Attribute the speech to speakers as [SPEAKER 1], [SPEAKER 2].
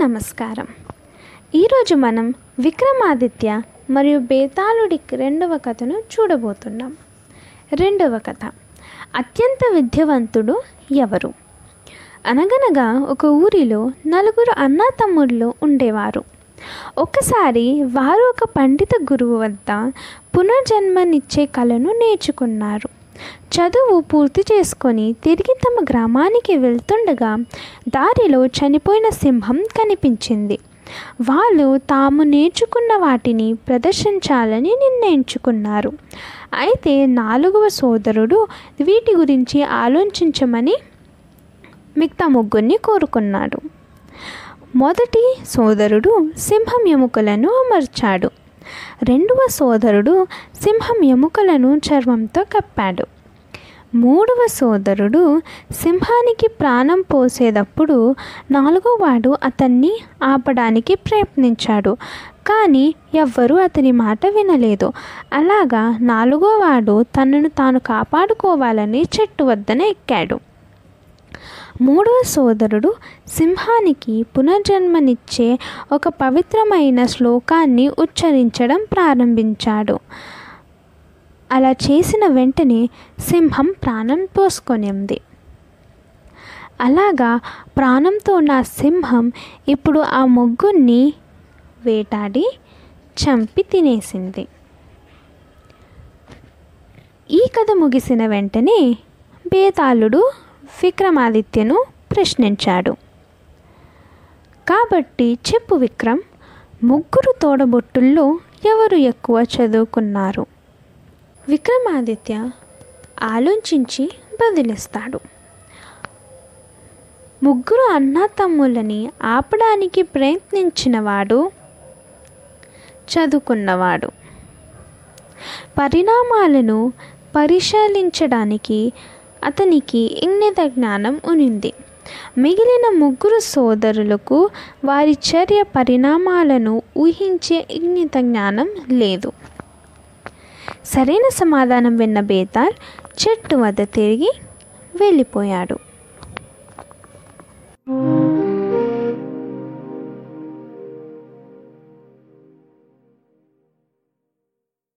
[SPEAKER 1] నమస్కారం. ఈరోజు మనం విక్రమాదిత్య మరియు బేతాళుడి రెండవ కథను చూడబోతున్నాం. రెండవ కథ. అత్యంత విద్యావంతుడు ఎవరు? అనగనగా ఒక ఊరిలో నలుగురు అన్నతమ్ముళ్ళు ఉండేవారు. ఒకసారి వారు ఒక పండిత గురువు వద్ద పునర్జన్మనిచ్చే కళను నేర్చుకున్నారు. చదువు పూర్తి చేసుకొని తిరిగి తమ గ్రామానికి వెళ్తుండగా దారిలో చనిపోయిన సింహం కనిపించింది. వాళ్ళు తాము నేర్చుకున్న వాటిని ప్రదర్శించాలని నిర్ణయించుకున్నారు. అయితే నాలుగవ సోదరుడు వీటి గురించి ఆలోచించమని మిగతా ముగ్గురిని కోరుకున్నాడు. మొదటి సోదరుడు సింహం ఎముకలను అమర్చాడు. రెండవ సోదరుడు సింహం ఎముకలను చర్మంతో కప్పాడు. మూడవ సోదరుడు సింహానికి ప్రాణం పోసేటప్పుడు నాలుగోవాడు అతన్ని ఆపడానికి ప్రయత్నించాడు. కానీ ఎవ్వరూ అతని మాట వినలేదు. అలాగా నాలుగోవాడు తనను తాను కాపాడుకోవాలని చెట్టు వద్దన ఎక్కాడు. మూడవ సోదరుడు సింహానికి పునర్జన్మనిచ్చే ఒక పవిత్రమైన శ్లోకాన్ని ఉచ్చరించడం ప్రారంభించాడు. అలా చేసిన వెంటనే సింహం ప్రాణం పోసుకొనింది. అలాగా ప్రాణంతో ఉన్న సింహం ఇప్పుడు ఆ ముగ్గురిని వేటాడి చంపి తినేసింది. ఈ కథ ముగిసిన వెంటనే బేతాళుడు విక్రమాదిత్యను ప్రశ్నించాడు. కాబట్టి చెప్పు విక్రమ్ ముగ్గురు తోడబొట్టుల్లో ఎవరు ఎక్కువ చదువుకున్నారు? విక్రమాదిత్య ఆలోచించి బదిలిస్తాడు. ముగ్గురు అన్నా తమ్ములని ఆపడానికి ప్రయత్నించినవాడు చదువుకున్నవాడు. పరిణామాలను పరిశీలించడానికి అతనికి ఇంగిత జ్ఞానం ఉనింది. మిగిలిన ముగ్గురు సోదరులకు వారి చర్య పరిణామాలను ఊహించే ఇంగిత జ్ఞానం లేదు. సరైన సమాధానం విన్న బేతాల్ చెట్టు వద్ద తిరిగి వెళ్ళిపోయాడు.